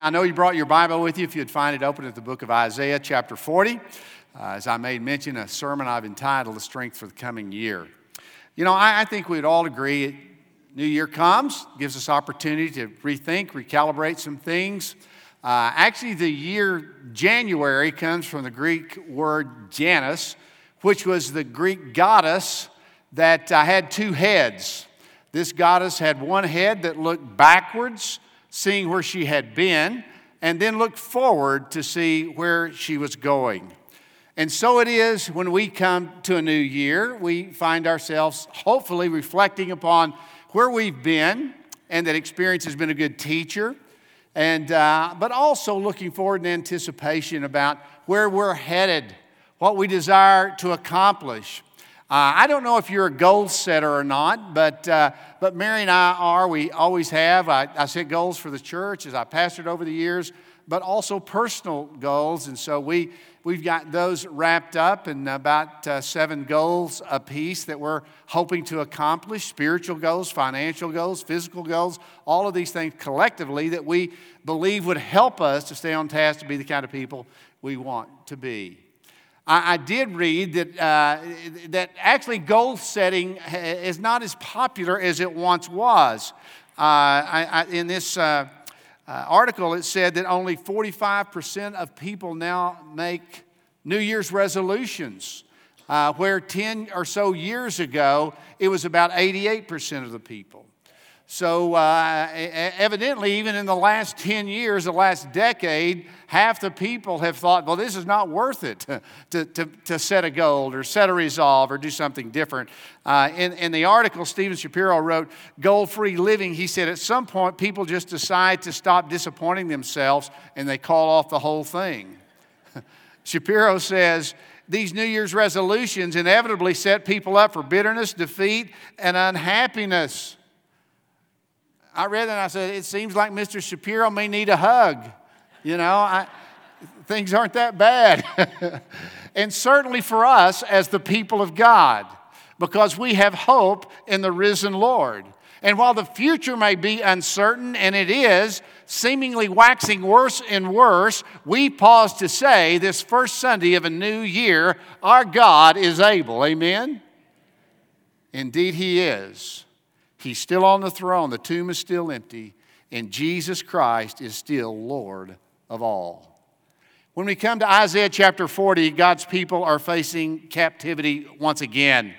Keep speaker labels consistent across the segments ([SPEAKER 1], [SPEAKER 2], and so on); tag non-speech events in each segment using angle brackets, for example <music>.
[SPEAKER 1] I know you brought your Bible with you. If you'd find it open at the book of Isaiah, chapter 40. Uh, as I made mention, a sermon I've entitled The Strength for the Coming Year. You know, I, I think we'd all agree New Year comes, gives us opportunity to rethink, recalibrate some things. Uh, actually, the year January comes from the Greek word Janus, which was the Greek goddess that uh, had two heads. This goddess had one head that looked backwards seeing where she had been, and then look forward to see where she was going. And so it is when we come to a new year, we find ourselves hopefully reflecting upon where we've been, and that experience has been a good teacher, and, uh, but also looking forward in anticipation about where we're headed, what we desire to accomplish. Uh, I don't know if you're a goal setter or not, but, uh, but Mary and I are. We always have. I, I set goals for the church as I pastored over the years, but also personal goals. And so we, we've got those wrapped up in about uh, seven goals apiece that we're hoping to accomplish spiritual goals, financial goals, physical goals, all of these things collectively that we believe would help us to stay on task to be the kind of people we want to be. I, I did read that, uh, that actually goal setting is not as popular as it once was. Uh, I, I, in this uh, uh article, it said that only 45% of people now make New Year's resolutions. Uh, where 10 or so years ago, it was about 88% of the people. So, uh, evidently, even in the last 10 years, the last decade, half the people have thought, well, this is not worth it to, to, to set a goal or set a resolve or do something different. Uh, in, in the article, Stephen Shapiro wrote, Goal Free Living, he said, at some point, people just decide to stop disappointing themselves and they call off the whole thing. <laughs> Shapiro says, these New Year's resolutions inevitably set people up for bitterness, defeat, and unhappiness. I read that and I said, it seems like Mr. Shapiro may need a hug. You know, I, things aren't that bad. <laughs> and certainly for us as the people of God, because we have hope in the risen Lord. And while the future may be uncertain, and it is, seemingly waxing worse and worse, we pause to say this first Sunday of a new year, our God is able. Amen? Indeed, He is. He's still on the throne, the tomb is still empty, and Jesus Christ is still Lord of all. When we come to Isaiah chapter 40, God's people are facing captivity once again.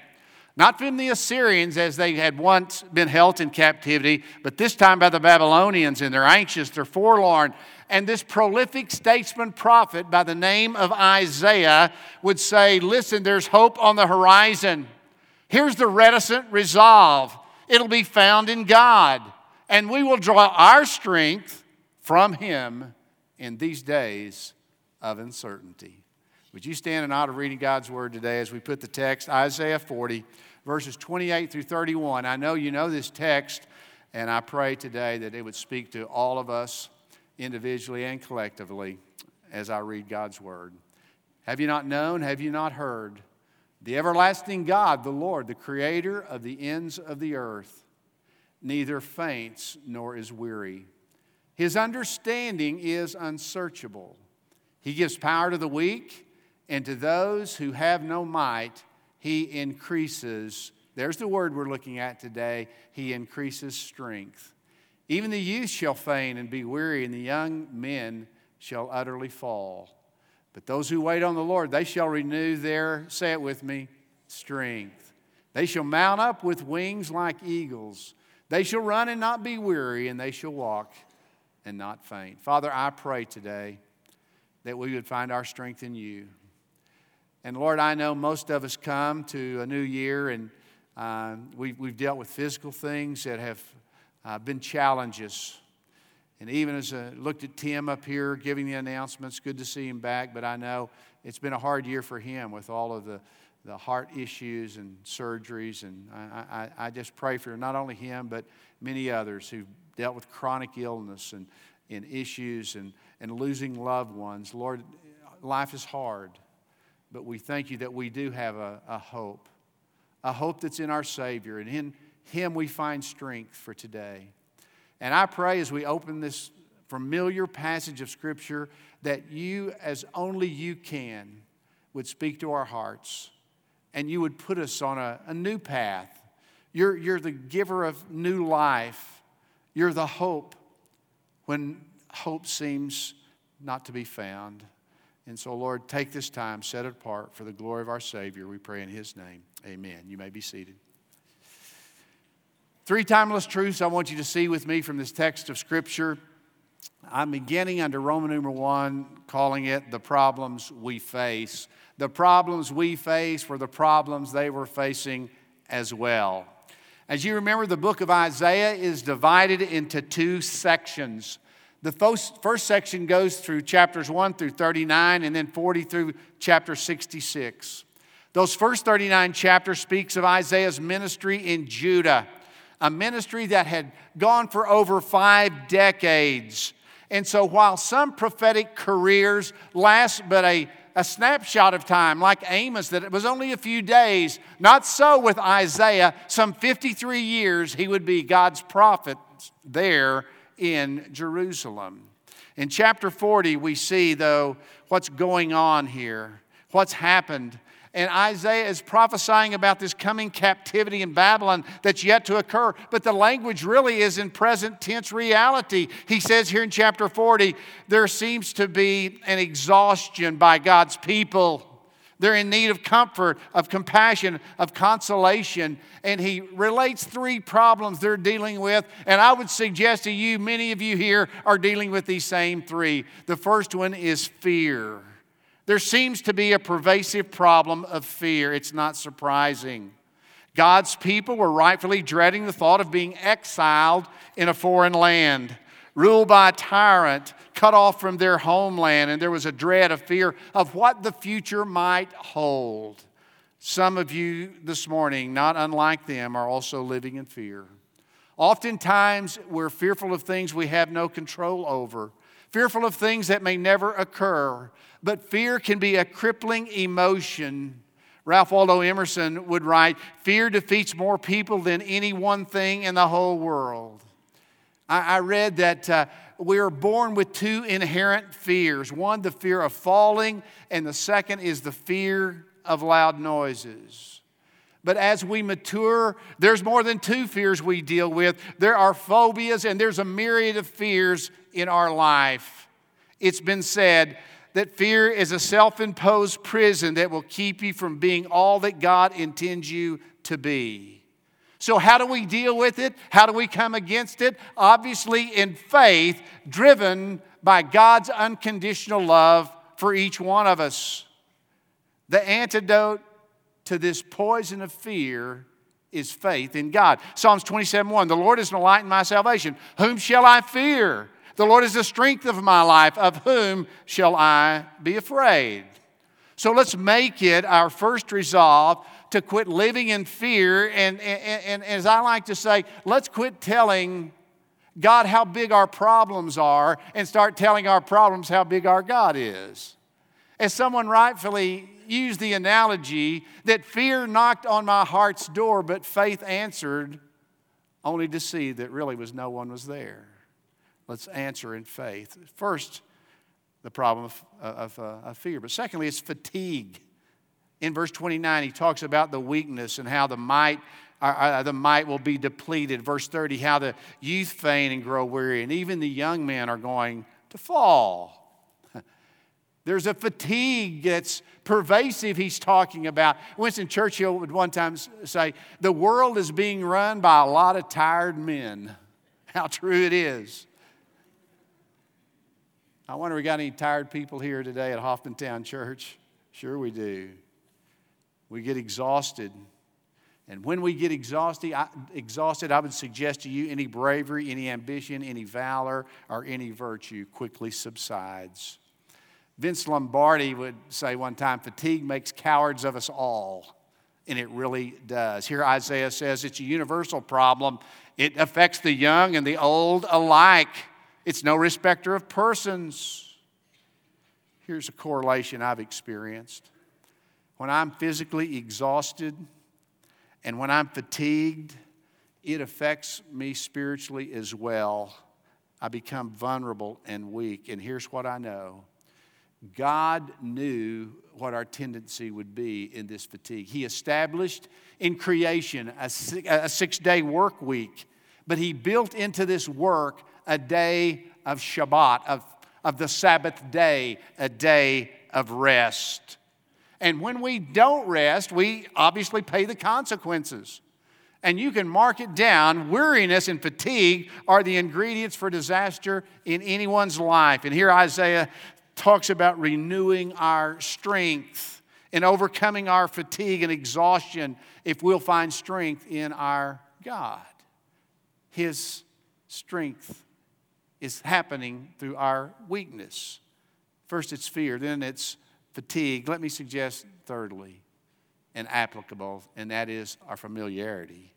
[SPEAKER 1] Not from the Assyrians as they had once been held in captivity, but this time by the Babylonians, and they're anxious, they're forlorn. And this prolific statesman prophet by the name of Isaiah would say, Listen, there's hope on the horizon. Here's the reticent resolve it'll be found in God. And we will draw our strength from Him in these days of uncertainty. Would you stand in honor of reading God's word today as we put the text, Isaiah 40, verses 28 through 31? I know you know this text, and I pray today that it would speak to all of us individually and collectively as I read God's word. Have you not known? Have you not heard? The everlasting God, the Lord, the creator of the ends of the earth, neither faints nor is weary. His understanding is unsearchable. He gives power to the weak, and to those who have no might, he increases. There's the word we're looking at today. He increases strength. Even the youth shall faint and be weary, and the young men shall utterly fall. But those who wait on the Lord, they shall renew their, say it with me, strength. They shall mount up with wings like eagles. They shall run and not be weary, and they shall walk and not faint. Father, I pray today that we would find our strength in you. And Lord, I know most of us come to a new year and uh, we've, we've dealt with physical things that have uh, been challenges. And even as I looked at Tim up here giving the announcements, good to see him back, but I know it's been a hard year for him with all of the, the heart issues and surgeries. And I, I, I just pray for not only him, but many others who've dealt with chronic illness and, and issues and, and losing loved ones. Lord, life is hard, but we thank you that we do have a, a hope, a hope that's in our Savior. And in Him we find strength for today. And I pray as we open this familiar passage of Scripture that you, as only you can, would speak to our hearts and you would put us on a, a new path. You're, you're the giver of new life, you're the hope when hope seems not to be found. And so, Lord, take this time, set it apart for the glory of our Savior. We pray in His name. Amen. You may be seated. Three timeless truths I want you to see with me from this text of Scripture. I'm beginning under Roman numeral one, calling it the problems we face. The problems we face were the problems they were facing as well. As you remember, the book of Isaiah is divided into two sections. The first, first section goes through chapters 1 through 39 and then 40 through chapter 66. Those first 39 chapters speaks of Isaiah's ministry in Judah, a ministry that had gone for over 5 decades. And so while some prophetic careers last but a a snapshot of time, like Amos, that it was only a few days. Not so with Isaiah. Some 53 years he would be God's prophet there in Jerusalem. In chapter 40, we see, though, what's going on here, what's happened. And Isaiah is prophesying about this coming captivity in Babylon that's yet to occur. But the language really is in present tense reality. He says here in chapter 40, there seems to be an exhaustion by God's people. They're in need of comfort, of compassion, of consolation. And he relates three problems they're dealing with. And I would suggest to you, many of you here are dealing with these same three. The first one is fear. There seems to be a pervasive problem of fear. It's not surprising. God's people were rightfully dreading the thought of being exiled in a foreign land, ruled by a tyrant cut off from their homeland, and there was a dread, a fear of what the future might hold. Some of you this morning, not unlike them, are also living in fear. Oftentimes, we're fearful of things we have no control over, fearful of things that may never occur. But fear can be a crippling emotion. Ralph Waldo Emerson would write Fear defeats more people than any one thing in the whole world. I, I read that. Uh, we are born with two inherent fears one, the fear of falling, and the second is the fear of loud noises. But as we mature, there's more than two fears we deal with. There are phobias, and there's a myriad of fears in our life. It's been said that fear is a self imposed prison that will keep you from being all that God intends you to be. So, how do we deal with it? How do we come against it? Obviously, in faith, driven by God's unconditional love for each one of us. The antidote to this poison of fear is faith in God. Psalms 27 1 The Lord is the light and my salvation. Whom shall I fear? The Lord is the strength of my life. Of whom shall I be afraid? So let's make it our first resolve to quit living in fear. And, and, and, as I like to say, let's quit telling God how big our problems are and start telling our problems how big our God is. As someone rightfully used the analogy that fear knocked on my heart's door, but faith answered only to see that really was no one was there. Let's answer in faith. First, the problem of, of, uh, of fear. But secondly, it's fatigue. In verse 29, he talks about the weakness and how the might, uh, uh, the might will be depleted. Verse 30, how the youth faint and grow weary, and even the young men are going to fall. <laughs> There's a fatigue that's pervasive, he's talking about. Winston Churchill would one time say, The world is being run by a lot of tired men. <laughs> How true it is. I wonder if we got any tired people here today at Hoffmantown Church? Sure, we do. We get exhausted. And when we get exhausted exhausted, I would suggest to you any bravery, any ambition, any valor, or any virtue quickly subsides. Vince Lombardi would say one time fatigue makes cowards of us all. And it really does. Here, Isaiah says it's a universal problem. It affects the young and the old alike. It's no respecter of persons. Here's a correlation I've experienced. When I'm physically exhausted and when I'm fatigued, it affects me spiritually as well. I become vulnerable and weak. And here's what I know God knew what our tendency would be in this fatigue. He established in creation a six day work week, but He built into this work a day of Shabbat, of, of the Sabbath day, a day of rest. And when we don't rest, we obviously pay the consequences. And you can mark it down. Weariness and fatigue are the ingredients for disaster in anyone's life. And here Isaiah talks about renewing our strength and overcoming our fatigue and exhaustion if we'll find strength in our God. His strength is happening through our weakness. First, it's fear, then it's fatigue. Let me suggest, thirdly, and applicable, and that is our familiarity.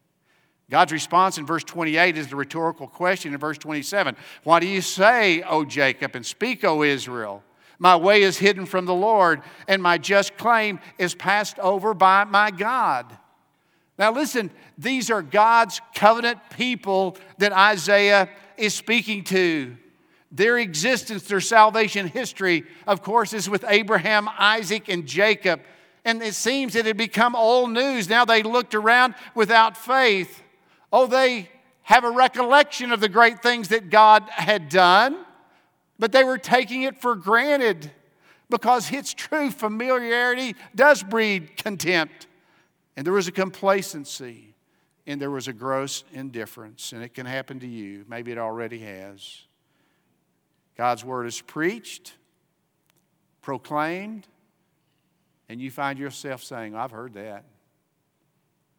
[SPEAKER 1] God's response in verse 28 is the rhetorical question in verse 27 Why do you say, O Jacob, and speak, O Israel? My way is hidden from the Lord, and my just claim is passed over by my God. Now, listen, these are God's covenant people that Isaiah is speaking to. Their existence, their salvation history, of course, is with Abraham, Isaac, and Jacob. And it seems it had become old news. Now they looked around without faith. Oh, they have a recollection of the great things that God had done, but they were taking it for granted because it's true. Familiarity does breed contempt. And there was a complacency and there was a gross indifference, and it can happen to you. Maybe it already has. God's word is preached, proclaimed, and you find yourself saying, I've heard that.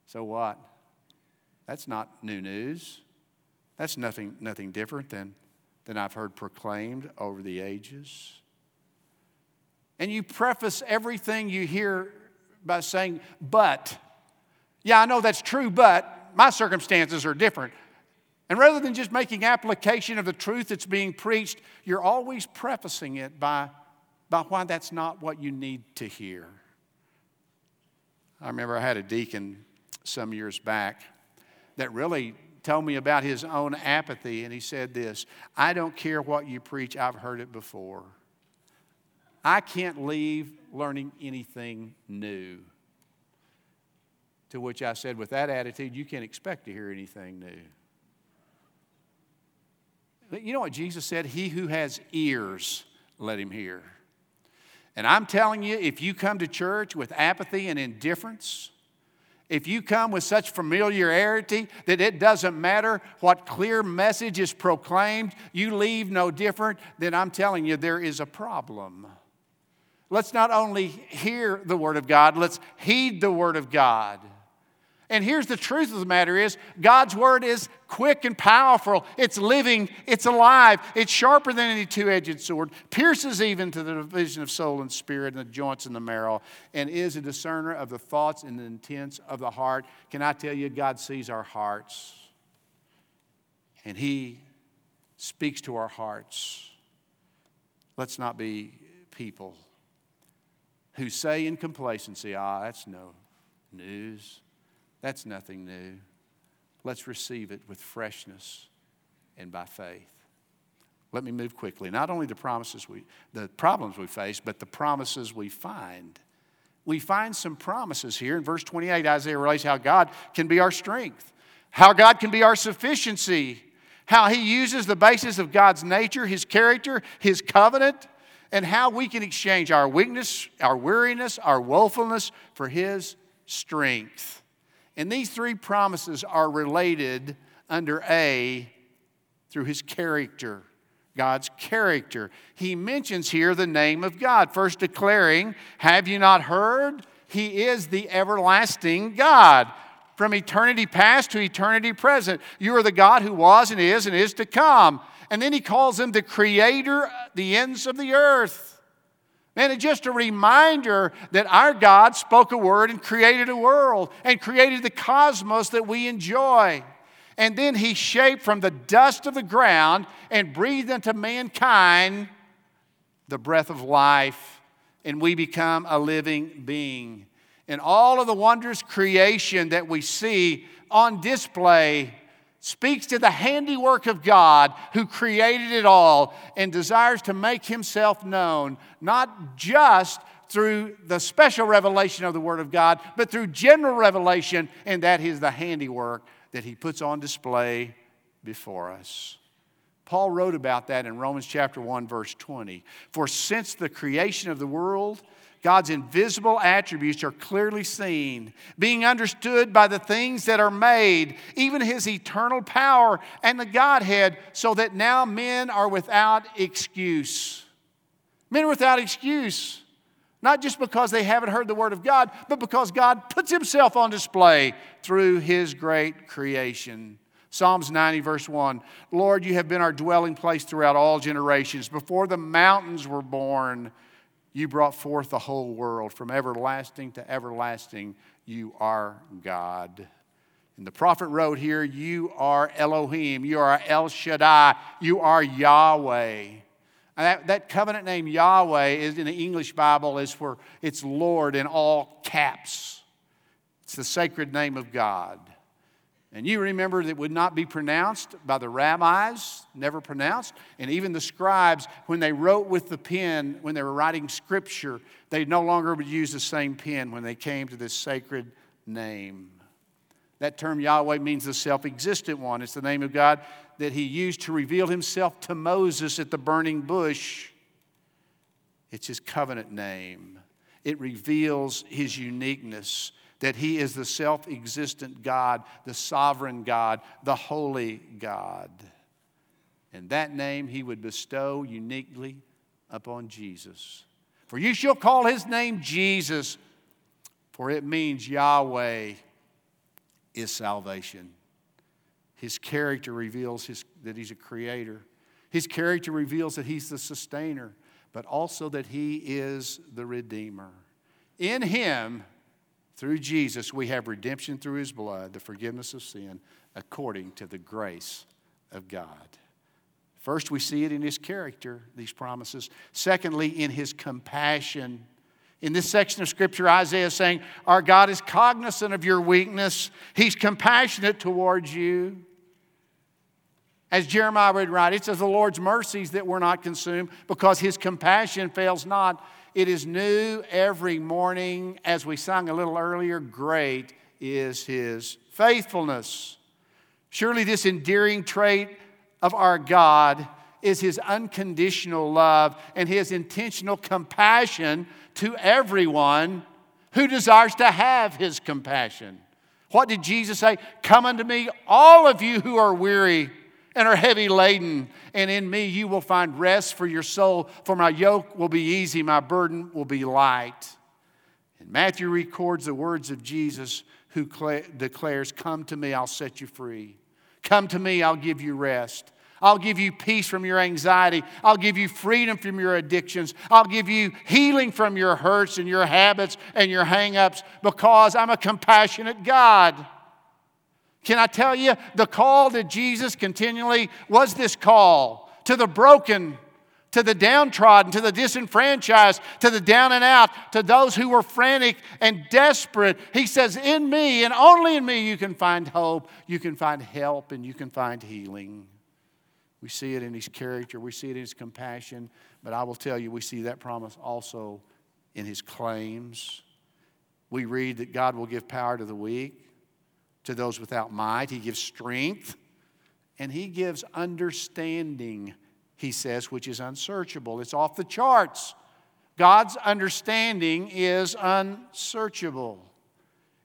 [SPEAKER 1] So what? That's not new news. That's nothing, nothing different than, than I've heard proclaimed over the ages. And you preface everything you hear by saying, but. Yeah, I know that's true, but my circumstances are different. And rather than just making application of the truth that's being preached, you're always prefacing it by, by why that's not what you need to hear. I remember I had a deacon some years back that really told me about his own apathy, and he said this I don't care what you preach, I've heard it before. I can't leave learning anything new. To which I said, with that attitude, you can't expect to hear anything new. But you know what Jesus said? He who has ears, let him hear. And I'm telling you, if you come to church with apathy and indifference, if you come with such familiarity that it doesn't matter what clear message is proclaimed, you leave no different, then I'm telling you there is a problem. Let's not only hear the Word of God, let's heed the Word of God. And here's the truth of the matter is God's word is quick and powerful. It's living, it's alive, it's sharper than any two-edged sword, pierces even to the division of soul and spirit and the joints and the marrow, and is a discerner of the thoughts and the intents of the heart. Can I tell you, God sees our hearts. And He speaks to our hearts. Let's not be people who say in complacency, ah, that's no news. That's nothing new. Let's receive it with freshness and by faith. Let me move quickly. Not only the promises we, the problems we face, but the promises we find. We find some promises here. In verse 28, Isaiah relates how God can be our strength, how God can be our sufficiency, how He uses the basis of God's nature, His character, His covenant, and how we can exchange our weakness, our weariness, our woefulness for His strength. And these three promises are related under A through his character. God's character. He mentions here the name of God, first declaring, Have you not heard? He is the everlasting God. From eternity past to eternity present, you are the God who was and is and is to come. And then he calls him the creator, the ends of the earth. And it's just a reminder that our God spoke a word and created a world and created the cosmos that we enjoy. And then he shaped from the dust of the ground and breathed into mankind the breath of life, and we become a living being. And all of the wondrous creation that we see on display speaks to the handiwork of God who created it all and desires to make himself known, not just through the special revelation of the Word of God, but through general revelation, and that is the handiwork that he puts on display before us. Paul wrote about that in Romans chapter 1 verse 20. For since the creation of the world, God's invisible attributes are clearly seen, being understood by the things that are made, even his eternal power and the Godhead, so that now men are without excuse. Men are without excuse. Not just because they haven't heard the word of God, but because God puts himself on display through his great creation. Psalms 90, verse 1 Lord, you have been our dwelling place throughout all generations. Before the mountains were born, you brought forth the whole world. From everlasting to everlasting, you are God. And the prophet wrote here, You are Elohim, you are El Shaddai, you are Yahweh. That, that, covenant name Yahweh is in the English Bible is where it's Lord in all caps. It's the sacred name of God. And you remember that it would not be pronounced by the rabbis, never pronounced. And even the scribes, when they wrote with the pen, when they were writing scripture, they no longer would use the same pen when they came to this sacred name. That term Yahweh means the self existent one. It's the name of God that he used to reveal himself to Moses at the burning bush. It's his covenant name. It reveals his uniqueness that He is the self existent God, the sovereign God, the holy God. And that name He would bestow uniquely upon Jesus. For you shall call His name Jesus, for it means Yahweh is salvation. His character reveals his, that He's a creator. His character reveals that He's the sustainer, but also that He is the Redeemer. In Him, through Jesus, we have redemption through his blood, the forgiveness of sin, according to the grace of God. First, we see it in his character, these promises. Secondly, in his compassion. In this section of scripture, Isaiah is saying, Our God is cognizant of your weakness, he's compassionate towards you. As Jeremiah would write, it's of the Lord's mercies that we're not consumed because his compassion fails not. It is new every morning. As we sang a little earlier, great is his faithfulness. Surely, this endearing trait of our God is his unconditional love and his intentional compassion to everyone who desires to have his compassion. What did Jesus say? Come unto me, all of you who are weary and are heavy laden, and in me you will find rest for your soul. For my yoke will be easy, my burden will be light. And Matthew records the words of Jesus who declares, Come to me, I'll set you free. Come to me, I'll give you rest. I'll give you peace from your anxiety. I'll give you freedom from your addictions. I'll give you healing from your hurts and your habits and your hangups because I'm a compassionate God. Can I tell you, the call to Jesus continually was this call to the broken, to the downtrodden, to the disenfranchised, to the down and out, to those who were frantic and desperate. He says, In me and only in me you can find hope, you can find help, and you can find healing. We see it in his character, we see it in his compassion, but I will tell you, we see that promise also in his claims. We read that God will give power to the weak to those without might. He gives strength and He gives understanding, He says, which is unsearchable. It's off the charts. God's understanding is unsearchable.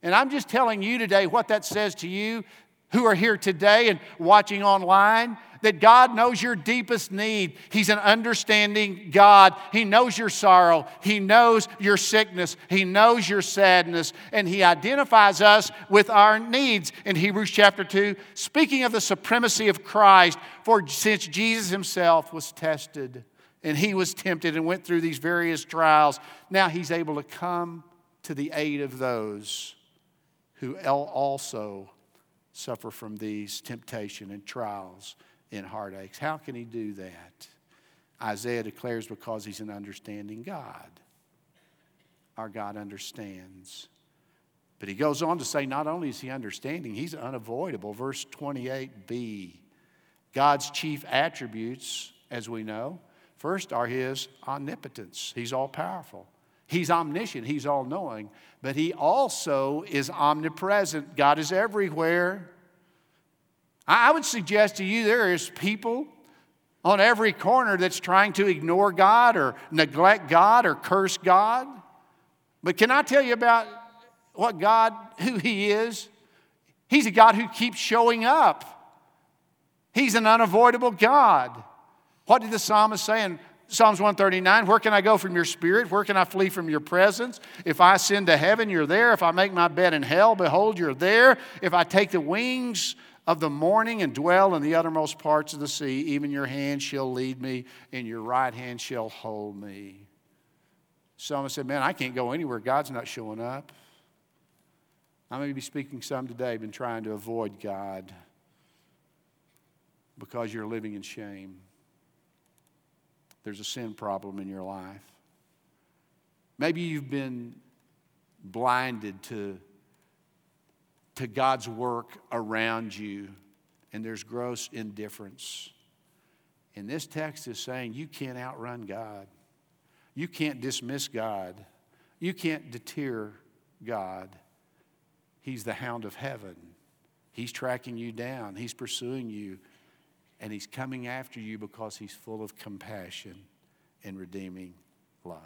[SPEAKER 1] And I'm just telling you today what that says to you who are here today and watching online that God knows your deepest need. He's an understanding God. He knows your sorrow. He knows your sickness. He knows your sadness. And He identifies us with our needs. In Hebrews chapter 2, speaking of the supremacy of Christ, for since Jesus Himself was tested and He was tempted and went through these various trials, now He's able to come to the aid of those who also suffer from these temptation and trials and heartaches. How can he do that? Isaiah declares because he's an understanding God. Our God understands. But he goes on to say not only is he understanding, he's unavoidable. Verse 28b God's chief attributes, as we know, first are his omnipotence. He's all powerful. He's omniscient, he's all knowing, but he also is omnipresent. God is everywhere. I would suggest to you there is people on every corner that's trying to ignore God or neglect God or curse God. But can I tell you about what God, who He is? He's a God who keeps showing up. He's an unavoidable God. What did the psalmist say in Psalms 139 Where can I go from your spirit? Where can I flee from your presence? If I ascend to heaven, you're there. If I make my bed in hell, behold, you're there. If I take the wings of the morning and dwell in the uttermost parts of the sea, even your hand shall lead me, and your right hand shall hold me. Someone said, Man, I can't go anywhere. God's not showing up. I may be speaking some today, been trying to avoid God because you're living in shame. There's a sin problem in your life. Maybe you've been blinded to, to God's work around you, and there's gross indifference. And this text is saying you can't outrun God. You can't dismiss God. You can't deter God. He's the hound of heaven. He's tracking you down, He's pursuing you and He's coming after you because He's full of compassion and redeeming love.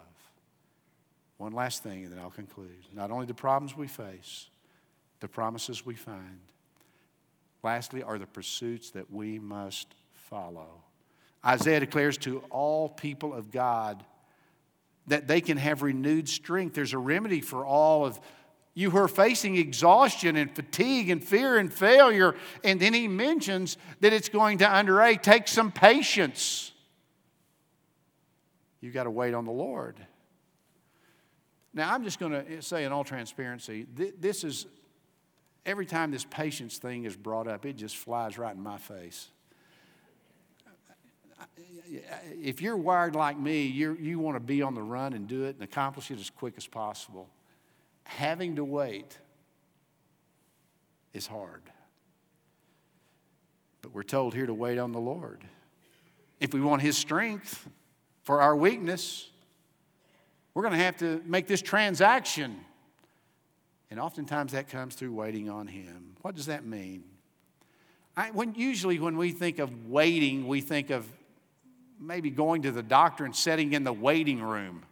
[SPEAKER 1] One last thing, and then I'll conclude. Not only the problems we face, the promises we find. Lastly, are the pursuits that we must follow. Isaiah declares to all people of God that they can have renewed strength. There's a remedy for all of you who are facing exhaustion and fatigue and fear and failure. And then he mentions that it's going to underrate. Take some patience. You've got to wait on the Lord. Now, I'm just going to say in all transparency, this is every time this patience thing is brought up, it just flies right in my face. If you're wired like me, you you want to be on the run and do it and accomplish it as quick as possible having to wait is hard. But we're told here to wait on the Lord. If we want His strength for our weakness, we're going to have to make this transaction. And oftentimes that comes through waiting on Him. What does that mean? I, when, usually, when we think of waiting, we think of maybe going to the doctor and sitting in the waiting room.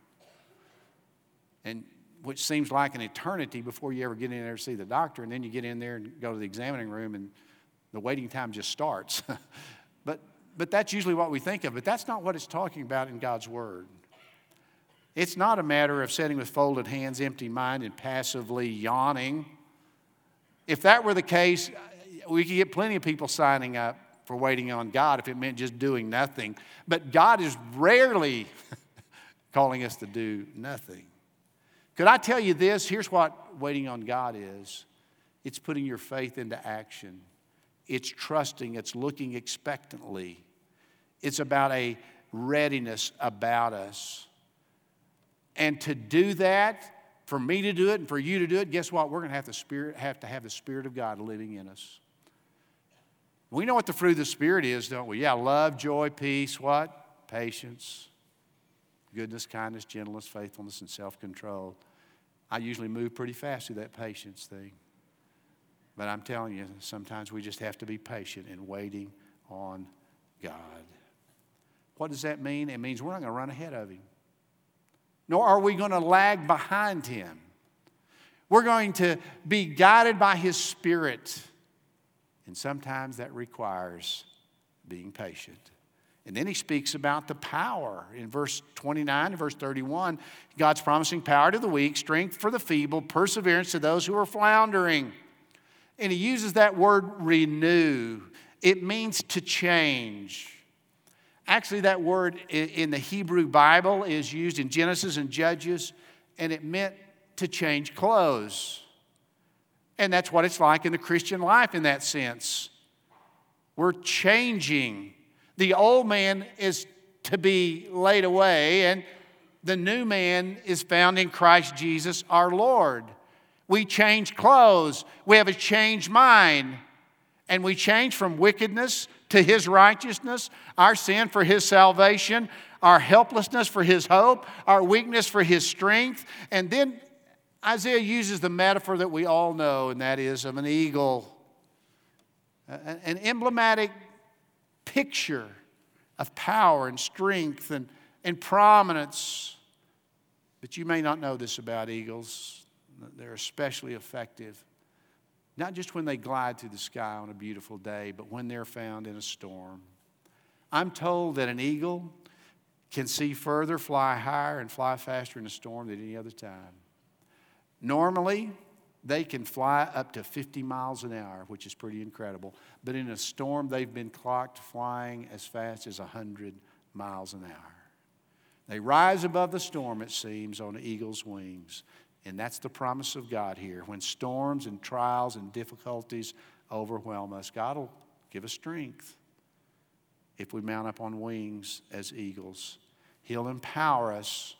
[SPEAKER 1] And which seems like an eternity before you ever get in there to see the doctor. And then you get in there and go to the examining room, and the waiting time just starts. <laughs> but, but that's usually what we think of. But that's not what it's talking about in God's Word. It's not a matter of sitting with folded hands, empty mind, and passively yawning. If that were the case, we could get plenty of people signing up for waiting on God if it meant just doing nothing. But God is rarely <laughs> calling us to do nothing. Could I tell you this? Here's what waiting on God is it's putting your faith into action, it's trusting, it's looking expectantly. It's about a readiness about us. And to do that, for me to do it and for you to do it, guess what? We're going to have the spirit have to have the spirit of God living in us. We know what the fruit of the spirit is, don't we? Yeah, love, joy, peace, what? Patience, goodness, kindness, gentleness, faithfulness, and self control. I usually move pretty fast through that patience thing. But I'm telling you, sometimes we just have to be patient in waiting on God. What does that mean? It means we're not going to run ahead of Him, nor are we going to lag behind Him. We're going to be guided by His Spirit. And sometimes that requires being patient. And then he speaks about the power. In verse 29 and verse 31, God's promising power to the weak, strength for the feeble, perseverance to those who are floundering. And he uses that word renew. It means to change. Actually, that word in the Hebrew Bible is used in Genesis and Judges, and it meant to change clothes. And that's what it's like in the Christian life in that sense. We're changing the old man is to be laid away, and the new man is found in Christ Jesus our Lord. We change clothes. We have a changed mind. And we change from wickedness to His righteousness, our sin for His salvation, our helplessness for His hope, our weakness for His strength. And then Isaiah uses the metaphor that we all know, and that is of an eagle, an emblematic picture of power and strength and, and prominence. But you may not know this about eagles. They're especially effective, not just when they glide through the sky on a beautiful day, but when they're found in a storm. I'm told that an eagle can see further, fly higher, and fly faster in a storm than any other time. Normally, they can fly up to 50 miles an hour, which is pretty incredible. But in a storm, they've been clocked flying as fast as 100 miles an hour. They rise above the storm, it seems, on eagle's wings. And that's the promise of God here. When storms and trials and difficulties overwhelm us, God will give us strength if we mount up on wings as eagles. He'll empower us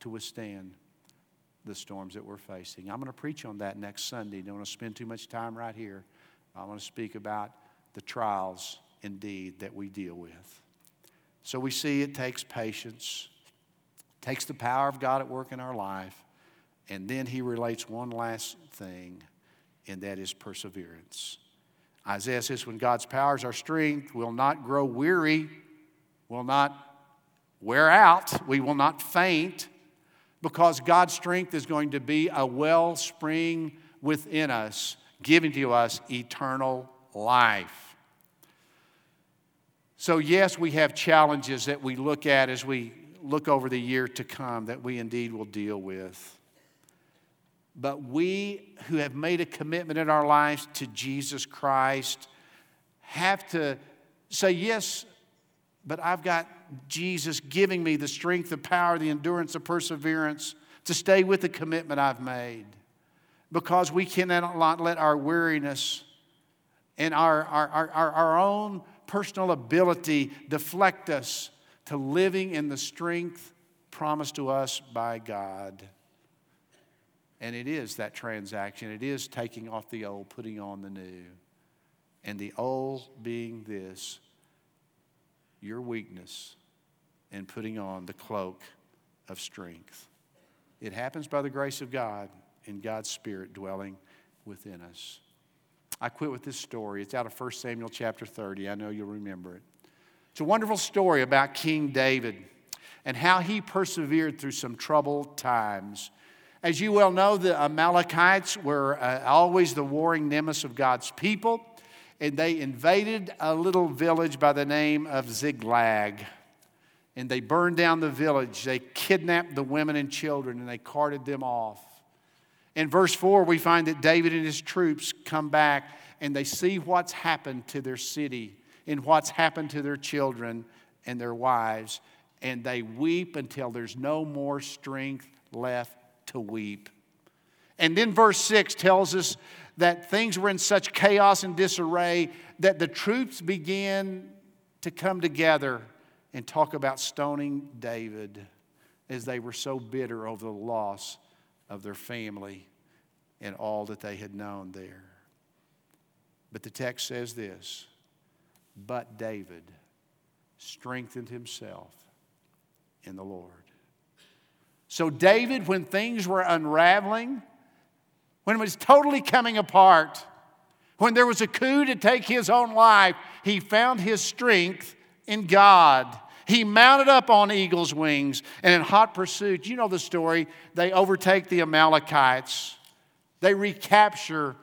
[SPEAKER 1] to withstand the storms that we're facing. I'm going to preach on that next Sunday. Don't want to spend too much time right here. I want to speak about the trials indeed that we deal with. So we see it takes patience, takes the power of God at work in our life, and then he relates one last thing, and that is perseverance. Isaiah says, when God's power is our strength, we'll not grow weary, will not wear out, we will not faint because God's strength is going to be a wellspring within us, giving to us eternal life. So, yes, we have challenges that we look at as we look over the year to come that we indeed will deal with. But we who have made a commitment in our lives to Jesus Christ have to say, Yes, but I've got Jesus giving me the strength, the power, the endurance, the perseverance to stay with the commitment I've made. Because we cannot let our weariness and our, our, our, our own personal ability deflect us to living in the strength promised to us by God. And it is that transaction. It is taking off the old, putting on the new. And the old being this your weakness and putting on the cloak of strength. It happens by the grace of God and God's Spirit dwelling within us. I quit with this story. It's out of 1 Samuel chapter 30. I know you'll remember it. It's a wonderful story about King David and how he persevered through some troubled times. As you well know, the Amalekites were uh, always the warring nemesis of God's people, and they invaded a little village by the name of Ziklag and they burned down the village. They kidnapped the women and children and they carted them off. In verse 4, we find that David and his troops come back and they see what's happened to their city and what's happened to their children and their wives. And they weep until there's no more strength left to weep. And then verse 6 tells us that things were in such chaos and disarray that the troops began to come together and talk about stoning David as they were so bitter over the loss of their family and all that they had known there. But the text says this But David strengthened himself in the Lord. So, David, when things were unraveling, when it was totally coming apart, when there was a coup to take his own life, he found his strength in God. He mounted up on eagle's wings and in hot pursuit, you know the story, they overtake the Amalekites. They recapture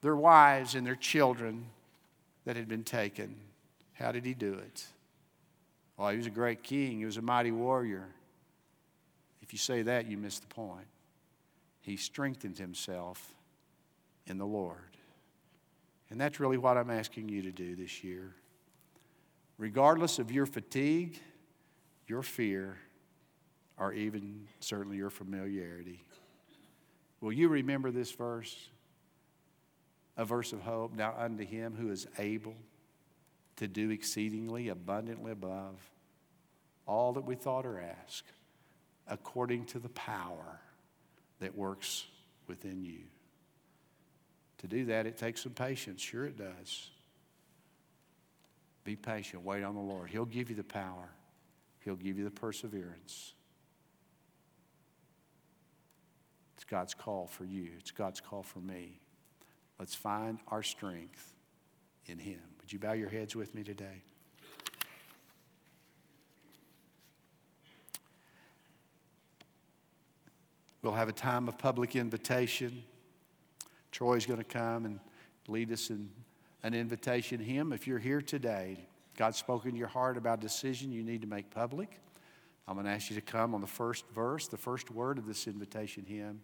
[SPEAKER 1] their wives and their children that had been taken. How did he do it? Well, he was a great king, he was a mighty warrior. If you say that, you miss the point. He strengthened himself in the Lord. And that's really what I'm asking you to do this year regardless of your fatigue, your fear, or even certainly your familiarity. Will you remember this verse? A verse of hope. Now, unto him who is able to do exceedingly abundantly above all that we thought or asked, according to the power that works within you. To do that, it takes some patience. Sure, it does. Be patient. Wait on the Lord. He'll give you the power, He'll give you the perseverance. It's God's call for you, it's God's call for me. Let's find our strength in Him. Would you bow your heads with me today? We'll have a time of public invitation. Troy's going to come and lead us in an invitation hymn. If you're here today, God's spoken to your heart about a decision you need to make public. I'm going to ask you to come on the first verse, the first word of this invitation hymn.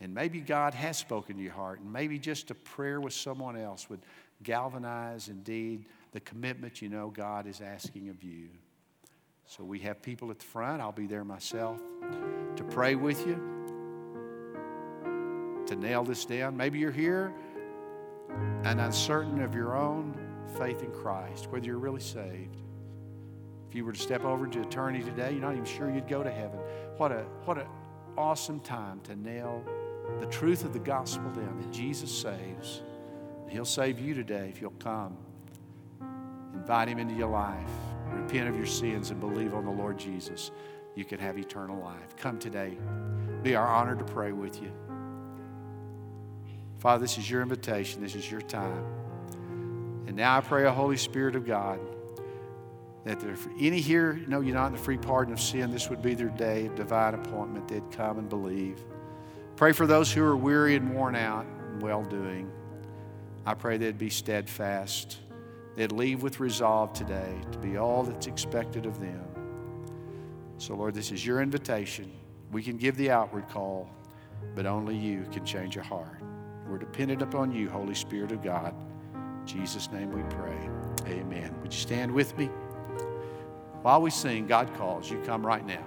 [SPEAKER 1] And maybe God has spoken to your heart, and maybe just a prayer with someone else would galvanize indeed the commitment you know God is asking of you. So we have people at the front. I'll be there myself to pray with you, to nail this down. Maybe you're here and uncertain of your own faith in Christ, whether you're really saved. If you were to step over to eternity today, you're not even sure you'd go to heaven. What a what an awesome time to nail the truth of the gospel down that Jesus saves. He'll save you today if you'll come. Invite him into your life repent of your sins and believe on the Lord Jesus, you can have eternal life. Come today. Be our honor to pray with you. Father, this is your invitation. This is your time. And now I pray, a Holy Spirit of God, that if any here know you're not in the free pardon of sin, this would be their day of divine appointment. They'd come and believe. Pray for those who are weary and worn out and well doing. I pray they'd be steadfast They'd leave with resolve today to be all that's expected of them. So, Lord, this is your invitation. We can give the outward call, but only you can change a heart. We're dependent upon you, Holy Spirit of God. In Jesus' name we pray. Amen. Would you stand with me? While we sing, God calls. You come right now.